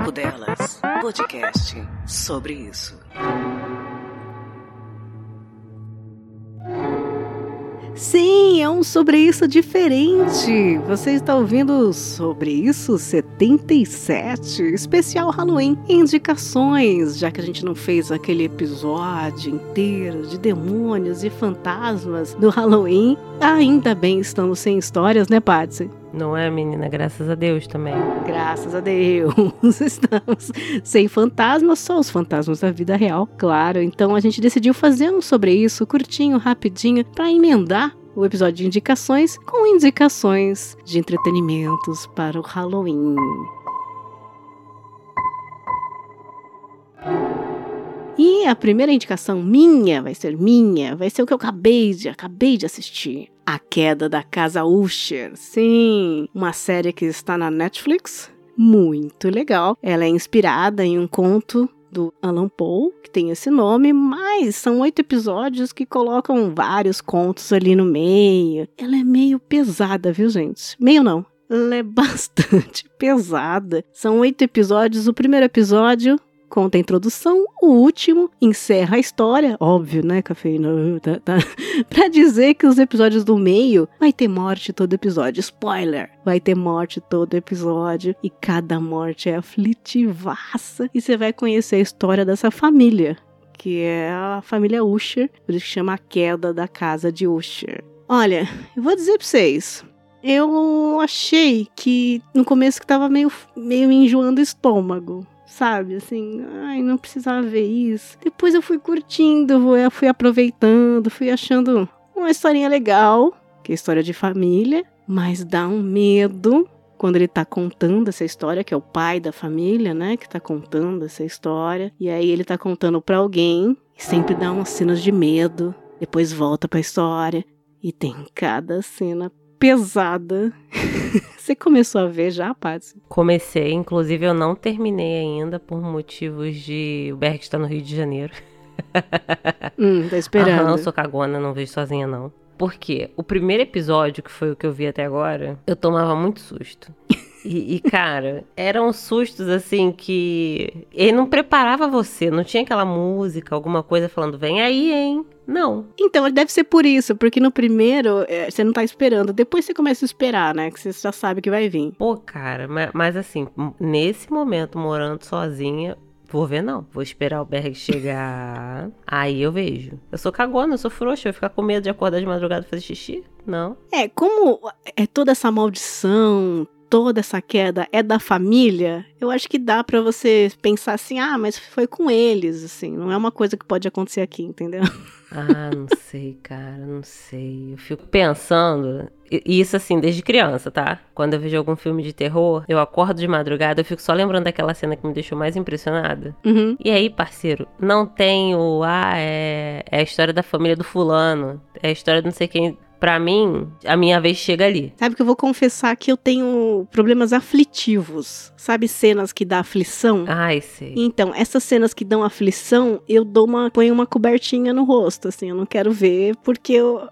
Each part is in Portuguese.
Papo Delas, podcast sobre isso. Sim, é um sobre isso diferente. Você está ouvindo sobre isso 77, especial Halloween, indicações, já que a gente não fez aquele episódio inteiro de demônios e fantasmas do Halloween. Ainda bem estamos sem histórias, né, Patsy? Não é, menina? Graças a Deus também. Graças a Deus. Estamos sem fantasmas, só os fantasmas da vida real, claro. Então a gente decidiu fazer um sobre isso, curtinho, rapidinho, para emendar o episódio de indicações com indicações de entretenimentos para o Halloween. E a primeira indicação minha, vai ser minha, vai ser o que eu acabei de, acabei de assistir. A Queda da Casa Usher. Sim, uma série que está na Netflix. Muito legal. Ela é inspirada em um conto do Alan Poe, que tem esse nome, mas são oito episódios que colocam vários contos ali no meio. Ela é meio pesada, viu, gente? Meio não. Ela é bastante pesada. São oito episódios. O primeiro episódio conta a introdução, o último encerra a história, óbvio, né, cafeína? Tá, tá. pra dizer que os episódios do meio vai ter morte todo episódio. Spoiler! Vai ter morte todo episódio e cada morte é aflitivaça e você vai conhecer a história dessa família, que é a família Usher, por isso que chama a queda da casa de Usher. Olha, eu vou dizer pra vocês, eu achei que no começo que tava meio, meio enjoando o estômago sabe? Assim, ai, não precisava ver isso. Depois eu fui curtindo, fui aproveitando, fui achando uma historinha legal, que é história de família, mas dá um medo quando ele tá contando essa história, que é o pai da família, né, que tá contando essa história, e aí ele tá contando para alguém, e sempre dá umas cenas de medo, depois volta para a história e tem cada cena pesada. Você começou a ver já, Patsy? Comecei, inclusive eu não terminei ainda por motivos de o Berg está no Rio de Janeiro. Hum, tá esperando. Aham, eu sou cagona, não vejo sozinha não. Porque o primeiro episódio, que foi o que eu vi até agora, eu tomava muito susto. E, e, cara, eram sustos assim que ele não preparava você, não tinha aquela música, alguma coisa falando, vem aí, hein? Não. Então, deve ser por isso, porque no primeiro é, você não tá esperando, depois você começa a esperar, né? Que você já sabe que vai vir. Pô, cara, mas, mas assim, nesse momento, morando sozinha, Vou ver, não. Vou esperar o Berg chegar. Aí eu vejo. Eu sou cagona, eu sou frouxa. Eu vou ficar com medo de acordar de madrugada e fazer xixi? Não. É, como é toda essa maldição, toda essa queda é da família, eu acho que dá para você pensar assim, ah, mas foi com eles, assim, não é uma coisa que pode acontecer aqui, entendeu? Ah, não sei, cara, não sei. Eu fico pensando, e isso assim, desde criança, tá? Quando eu vejo algum filme de terror, eu acordo de madrugada, eu fico só lembrando daquela cena que me deixou mais impressionada. Uhum. E aí, parceiro, não tem o, ah, é, é a história da família do fulano, é a história de não sei quem Pra mim, a minha vez chega ali. Sabe que eu vou confessar que eu tenho problemas aflitivos. Sabe cenas que dá aflição? Ai, sei. Então, essas cenas que dão aflição, eu dou uma ponho uma cobertinha no rosto, assim, eu não quero ver porque eu,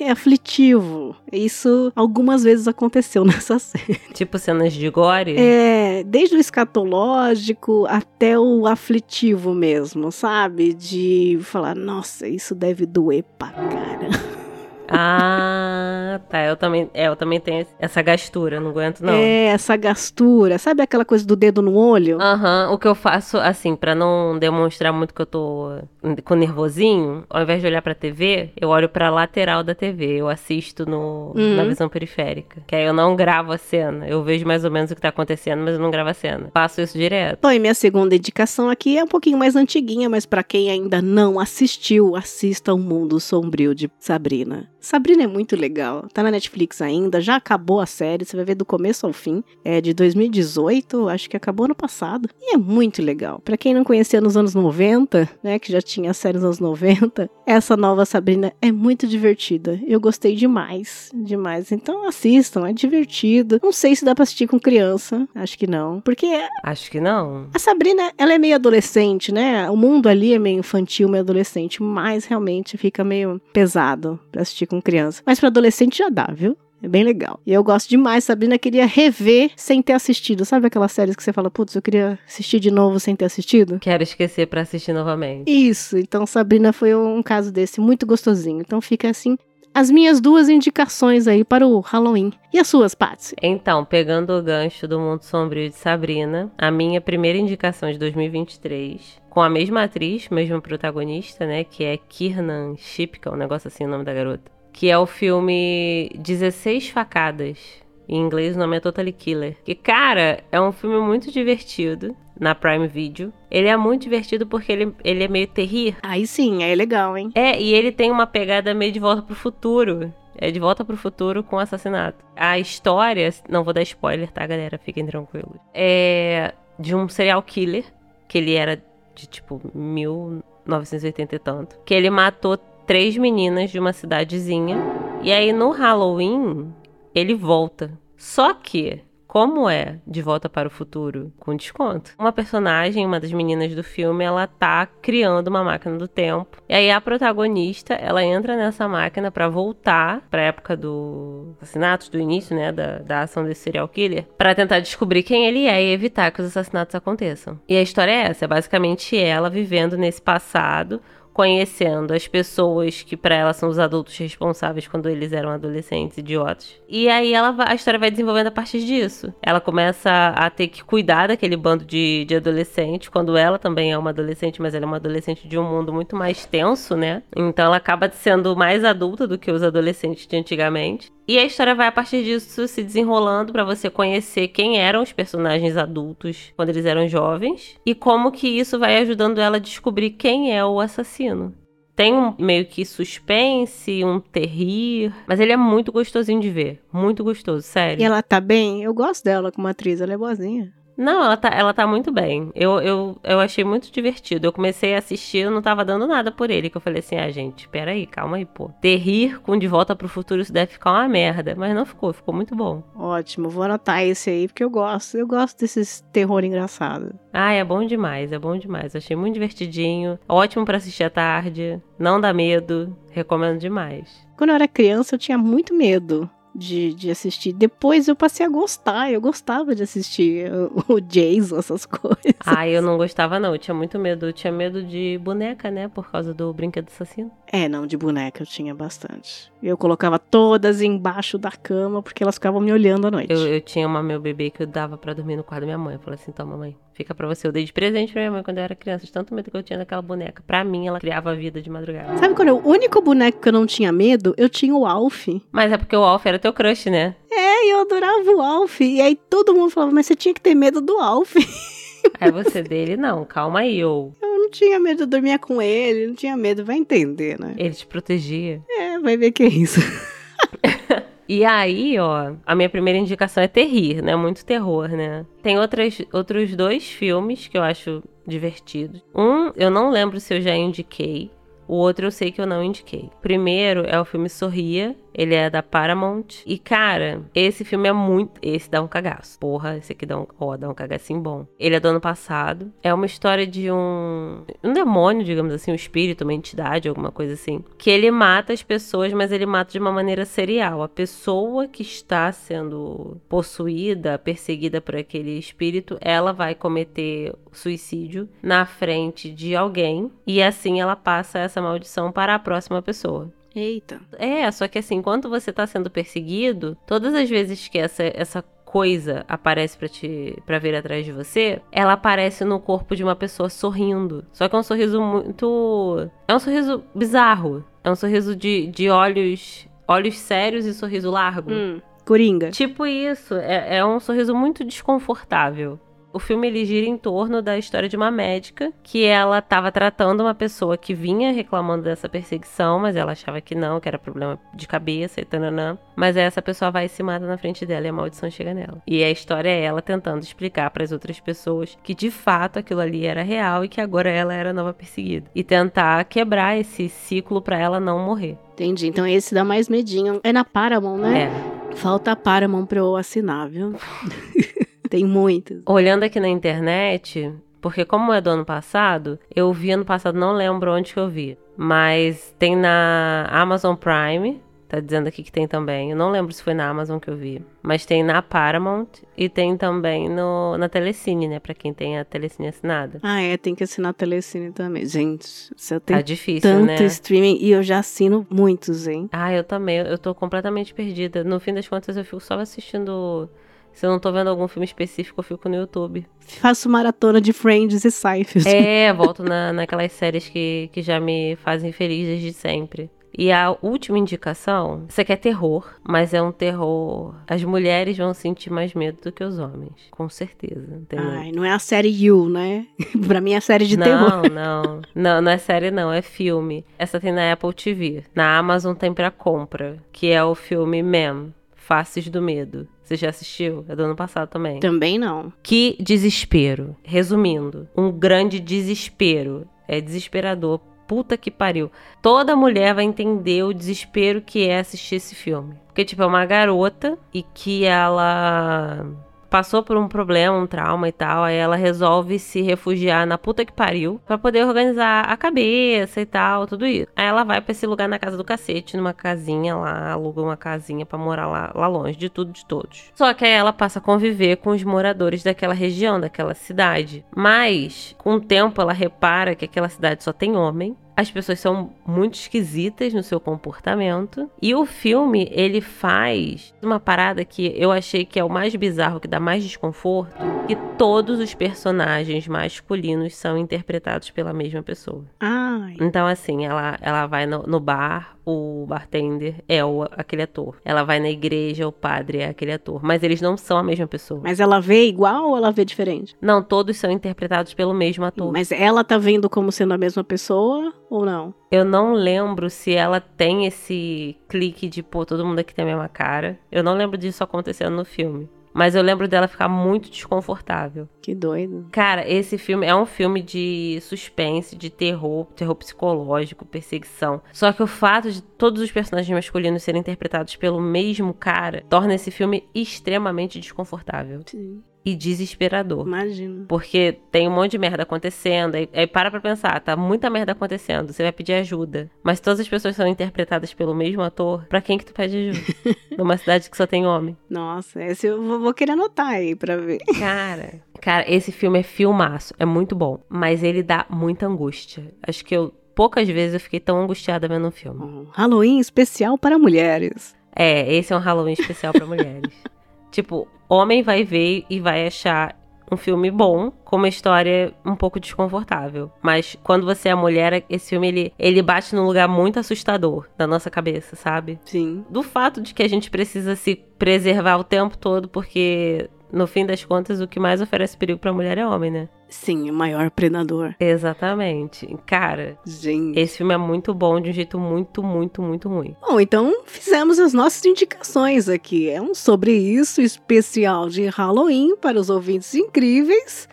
é aflitivo. Isso algumas vezes aconteceu nessa série. Tipo cenas de gore? É, desde o escatológico até o aflitivo mesmo, sabe? De falar, nossa, isso deve doer pra cara. Ah, tá. Eu também, é, eu também tenho essa gastura, não aguento não. É, essa gastura. Sabe aquela coisa do dedo no olho? Aham, uhum, o que eu faço, assim, para não demonstrar muito que eu tô com nervosinho, ao invés de olhar pra TV, eu olho pra lateral da TV. Eu assisto no, uhum. na visão periférica. Que aí eu não gravo a cena. Eu vejo mais ou menos o que tá acontecendo, mas eu não gravo a cena. Faço isso direto. Bom, e minha segunda indicação aqui é um pouquinho mais antiguinha, mas para quem ainda não assistiu, assista O Mundo Sombrio de Sabrina. Sabrina é muito legal. Tá na Netflix ainda, já acabou a série, você vai ver do começo ao fim. É de 2018, acho que acabou ano passado. E é muito legal. Para quem não conhecia nos anos 90, né, que já tinha a série nos anos 90, essa nova Sabrina é muito divertida. Eu gostei demais, demais. Então assistam, é divertido. Não sei se dá pra assistir com criança, acho que não. Porque. Acho que não. A Sabrina, ela é meio adolescente, né? O mundo ali é meio infantil, meio adolescente, mas realmente fica meio pesado pra assistir com com criança. Mas para adolescente já dá, viu? É bem legal. E eu gosto demais. Sabrina queria rever sem ter assistido. Sabe aquelas séries que você fala, putz, eu queria assistir de novo sem ter assistido? Quero esquecer pra assistir novamente. Isso. Então Sabrina foi um caso desse, muito gostosinho. Então fica assim. As minhas duas indicações aí para o Halloween. E as suas, Patsy? Então, pegando o gancho do Mundo Sombrio de Sabrina, a minha primeira indicação de 2023, com a mesma atriz, mesma protagonista, né, que é Kiernan Shipka, um negócio assim o nome da garota, que é o filme 16 Facadas. Em inglês o nome é Totally Killer. Que, cara, é um filme muito divertido na Prime Video. Ele é muito divertido porque ele, ele é meio terrir. Aí sim, aí é legal, hein? É, e ele tem uma pegada meio de volta pro futuro. É de volta pro futuro com assassinato. A história, não vou dar spoiler, tá, galera? Fiquem tranquilos. É de um serial killer, que ele era de tipo 1980 e tanto. Que ele matou três meninas de uma cidadezinha. E aí no Halloween, ele volta. Só que como é De Volta para o Futuro com desconto. Uma personagem, uma das meninas do filme, ela tá criando uma máquina do tempo. E aí a protagonista, ela entra nessa máquina para voltar para época do assassinatos, do início, né, da, da ação desse serial killer, para tentar descobrir quem ele é e evitar que os assassinatos aconteçam. E a história é essa, é basicamente ela vivendo nesse passado conhecendo as pessoas que para ela são os adultos responsáveis quando eles eram adolescentes idiotas. E aí ela a história vai desenvolvendo a partir disso. Ela começa a ter que cuidar daquele bando de, de adolescentes, quando ela também é uma adolescente, mas ela é uma adolescente de um mundo muito mais tenso, né? Então ela acaba sendo mais adulta do que os adolescentes de antigamente. E a história vai a partir disso se desenrolando para você conhecer quem eram os personagens adultos quando eles eram jovens e como que isso vai ajudando ela a descobrir quem é o assassino. Tem um meio que suspense, um terrir, mas ele é muito gostosinho de ver, muito gostoso, sério. E ela tá bem? Eu gosto dela como atriz, ela é boazinha. Não, ela tá, ela tá muito bem. Eu, eu, eu achei muito divertido. Eu comecei a assistir, eu não tava dando nada por ele. Que eu falei assim, ah, gente, peraí, calma aí, pô. Terrir com De Volta pro Futuro, isso deve ficar uma merda. Mas não ficou, ficou muito bom. Ótimo, vou anotar esse aí, porque eu gosto. Eu gosto desses terror engraçado. Ah, é bom demais, é bom demais. Achei muito divertidinho. Ótimo para assistir à tarde. Não dá medo. Recomendo demais. Quando eu era criança, eu tinha muito medo de, de assistir. Depois eu passei a gostar, eu gostava de assistir o, Jason, essas coisas. Ah, eu não gostava não, eu tinha muito medo. Eu tinha medo de boneca, né, por causa do brinquedo assassino. É, não, de boneca eu tinha bastante. Eu colocava todas embaixo da cama porque elas ficavam me olhando à noite. Eu, eu tinha uma meu bebê que eu dava para dormir no quarto da minha mãe. Eu falei assim, toma mãe, fica pra você. Eu dei de presente pra minha mãe quando eu era criança, tanto medo que eu tinha daquela boneca. Pra mim, ela criava a vida de madrugada. Sabe quando eu, o único boneco que eu não tinha medo, eu tinha o Alf. Mas é porque o Alf era teu crush, né? É, eu adorava o Alf. E aí todo mundo falava, mas você tinha que ter medo do Alf. É você dele, não. Calma aí, ou. Eu não tinha medo, eu dormia com ele, não tinha medo, vai entender, né? Ele te protegia. É, vai ver que é isso. E aí, ó, a minha primeira indicação é terrir, né? Muito terror, né? Tem outras, outros dois filmes que eu acho divertidos. Um, eu não lembro se eu já indiquei. O outro eu sei que eu não indiquei. Primeiro é o filme Sorria, ele é da Paramount. E, cara, esse filme é muito. Esse dá um cagaço. Porra, esse aqui dá um. Ó, dá um cagacinho bom. Ele é do ano passado. É uma história de um. Um demônio, digamos assim, um espírito, uma entidade, alguma coisa assim. Que ele mata as pessoas, mas ele mata de uma maneira serial. A pessoa que está sendo possuída, perseguida por aquele espírito, ela vai cometer suicídio na frente de alguém. E assim ela passa essa maldição para a próxima pessoa. Eita. É, só que assim, enquanto você tá sendo perseguido, todas as vezes que essa, essa coisa aparece para te para vir atrás de você, ela aparece no corpo de uma pessoa sorrindo. Só que é um sorriso muito é um sorriso bizarro. É um sorriso de, de olhos olhos sérios e sorriso largo. Hum, coringa. Tipo isso, é, é um sorriso muito desconfortável. O filme ele gira em torno da história de uma médica que ela estava tratando uma pessoa que vinha reclamando dessa perseguição, mas ela achava que não, que era problema de cabeça e tananã. Mas aí essa pessoa vai e se mata na frente dela e a maldição chega nela. E a história é ela tentando explicar para as outras pessoas que de fato aquilo ali era real e que agora ela era a nova perseguida. E tentar quebrar esse ciclo para ela não morrer. Entendi. Então esse dá mais medinho. É na Paramount, né? É. Falta a Paramount pra eu assinar, viu? Tem muitas. Olhando aqui na internet, porque como é do ano passado, eu vi ano passado, não lembro onde que eu vi. Mas tem na Amazon Prime, Tá dizendo aqui que tem também. Eu não lembro se foi na Amazon que eu vi. Mas tem na Paramount e tem também no, na Telecine, né? Pra quem tem a Telecine assinada. Ah, é, tem que assinar a Telecine também. Gente, você tem Tá difícil, tanto né? streaming e eu já assino muitos, hein? Ah, eu também. Eu tô completamente perdida. No fim das contas, eu fico só assistindo. Se eu não tô vendo algum filme específico, eu fico no YouTube. Faço maratona de Friends e Seinfeld. É, volto na, naquelas séries que, que já me fazem feliz desde sempre. E a última indicação, isso aqui é terror, mas é um terror. As mulheres vão sentir mais medo do que os homens, com certeza, entendeu? Ai, não é a série You, né? pra mim é a série de não, terror. não, não, não é série não, é filme. Essa tem na Apple TV. Na Amazon tem pra compra, que é o filme Mem, Faces do Medo. Você já assistiu? É do ano passado também. Também não. Que desespero. Resumindo, um grande desespero. É desesperador. Puta que pariu. Toda mulher vai entender o desespero que é assistir esse filme. Porque, tipo, é uma garota e que ela passou por um problema, um trauma e tal, aí ela resolve se refugiar na puta que pariu pra poder organizar a cabeça e tal, tudo isso. Aí ela vai pra esse lugar na casa do cacete, numa casinha lá, aluga uma casinha pra morar lá, lá longe de tudo, de todos. Só que aí ela passa a conviver com os moradores daquela região, daquela cidade. Mas, com o tempo, ela repara que aquela cidade só tem homem, as pessoas são muito esquisitas no seu comportamento. E o filme, ele faz uma parada que eu achei que é o mais bizarro, que dá mais desconforto, que todos os personagens masculinos são interpretados pela mesma pessoa. Ai. Então, assim, ela, ela vai no, no bar, o bartender é o, aquele ator. Ela vai na igreja, o padre é aquele ator. Mas eles não são a mesma pessoa. Mas ela vê igual ou ela vê diferente? Não, todos são interpretados pelo mesmo ator. Mas ela tá vendo como sendo a mesma pessoa ou não? Eu não lembro se ela tem esse clique de, pô, todo mundo aqui tem a mesma cara. Eu não lembro disso acontecendo no filme. Mas eu lembro dela ficar muito desconfortável. Que doido. Cara, esse filme é um filme de suspense, de terror, terror psicológico, perseguição. Só que o fato de todos os personagens masculinos serem interpretados pelo mesmo cara torna esse filme extremamente desconfortável Sim, e desesperador. imagino. Porque tem um monte de merda acontecendo. Aí, aí para pra pensar, tá muita merda acontecendo. Você vai pedir ajuda. Mas todas as pessoas são interpretadas pelo mesmo ator. Pra quem que tu pede ajuda? Numa cidade que só tem homem. Nossa, esse eu vou, vou querer anotar aí pra ver. Cara, cara, esse filme é filmaço. É muito bom. Mas ele dá muita angústia. Acho que eu. Poucas vezes eu fiquei tão angustiada vendo um filme. Um Halloween especial para mulheres. É, esse é um Halloween especial pra mulheres. tipo, homem vai ver e vai achar um filme bom, com uma história um pouco desconfortável. Mas quando você é mulher, esse filme ele, ele bate num lugar muito assustador na nossa cabeça, sabe? Sim. Do fato de que a gente precisa se preservar o tempo todo, porque no fim das contas o que mais oferece perigo pra mulher é homem, né? Sim, o maior predador. Exatamente. Cara, Gente. esse filme é muito bom de um jeito muito, muito, muito ruim. Bom, então fizemos as nossas indicações aqui. É um sobre isso especial de Halloween para os ouvintes incríveis.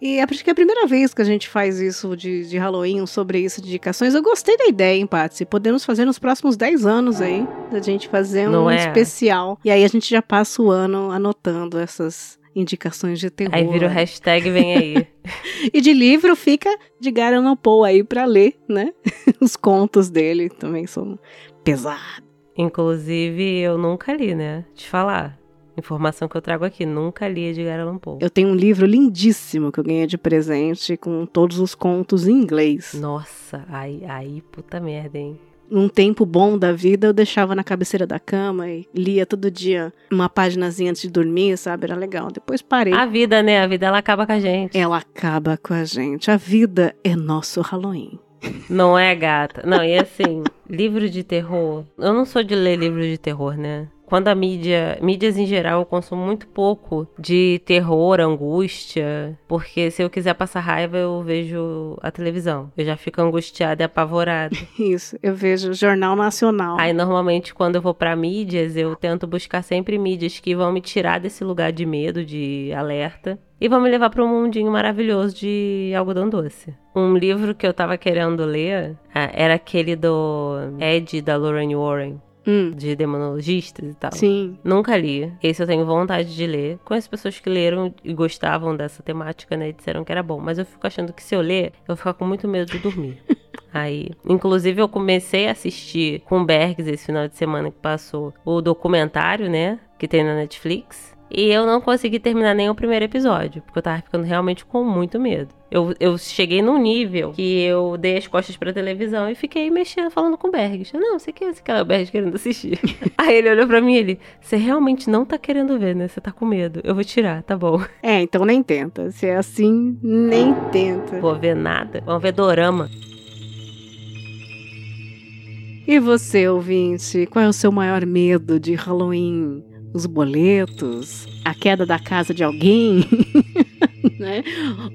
E acho que é a primeira vez que a gente faz isso de, de Halloween, sobre isso de indicações. Eu gostei da ideia, hein, Patsy? Podemos fazer nos próximos 10 anos aí, da gente fazer um Não é? especial. E aí a gente já passa o ano anotando essas indicações de terror. Aí vira o hashtag vem aí. E de livro fica de Garana Poe aí pra ler, né? Os contos dele também são pesados. Inclusive, eu nunca li, né? Te falar. Informação que eu trago aqui, nunca li Edgar Allan Poe. Eu tenho um livro lindíssimo que eu ganhei de presente com todos os contos em inglês. Nossa, aí, aí, puta merda, hein? Num tempo bom da vida, eu deixava na cabeceira da cama e lia todo dia uma páginazinha antes de dormir, sabe? Era legal. Depois parei. A vida, né? A vida, ela acaba com a gente. Ela acaba com a gente. A vida é nosso Halloween. Não é, gata? Não, e assim, livro de terror. Eu não sou de ler livro de terror, né? Quando a mídia, mídias em geral, eu consumo muito pouco de terror, angústia, porque se eu quiser passar raiva, eu vejo a televisão. Eu já fico angustiada e apavorada. Isso, eu vejo Jornal Nacional. Aí, normalmente, quando eu vou pra mídias, eu tento buscar sempre mídias que vão me tirar desse lugar de medo, de alerta. E vão me levar para um mundinho maravilhoso de algodão doce. Um livro que eu tava querendo ler ah, era aquele do Ed, da Lorraine Warren, Hum, de demonologistas e tal. sim. Nunca li. Esse eu tenho vontade de ler. Conheço pessoas que leram e gostavam dessa temática, né? E disseram que era bom. Mas eu fico achando que se eu ler, eu vou ficar com muito medo de dormir. Aí, inclusive eu comecei a assistir com o Bergs esse final de semana que passou o documentário, né, que tem na Netflix. E eu não consegui terminar nem o primeiro episódio, porque eu tava ficando realmente com muito medo. Eu, eu cheguei num nível que eu dei as costas pra televisão e fiquei mexendo, falando com o Bergs. Não, você quer, você quer o Bergs querendo assistir. Aí ele olhou pra mim e ele, você realmente não tá querendo ver, né? Você tá com medo. Eu vou tirar, tá bom. É, então nem tenta. Se é assim, nem tenta. Vou ver nada. Vamos ver dorama. E você, ouvinte, qual é o seu maior medo de Halloween? Os boletos? A queda da casa de alguém? né?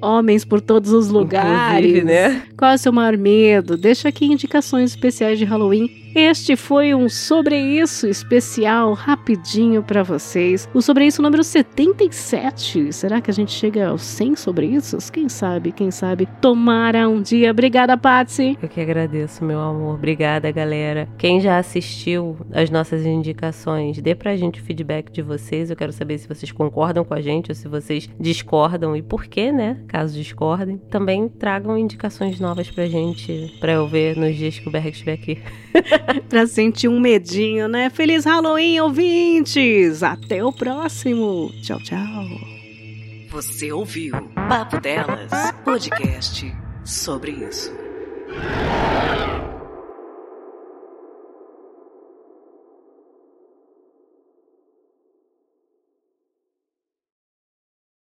Homens por todos os lugares. Inclusive, né? Qual é o seu maior medo? Deixa aqui indicações especiais de Halloween. Este foi um Sobre Isso especial, rapidinho para vocês. O Sobre Isso número 77. Será que a gente chega aos 100 Sobre Isso? Quem sabe, quem sabe. Tomara um dia. Obrigada, Patsy. Eu que agradeço, meu amor. Obrigada, galera. Quem já assistiu as nossas indicações, dê pra gente o feedback de vocês. Eu quero saber se vocês concordam com a gente ou se vocês discordam e por quê, né? Caso discordem. Também tragam indicações novas pra gente, pra eu ver nos dias que o Berg estiver aqui. pra sentir um medinho, né? Feliz Halloween, ouvintes! Até o próximo! Tchau, tchau! Você ouviu Papo Delas, podcast sobre isso.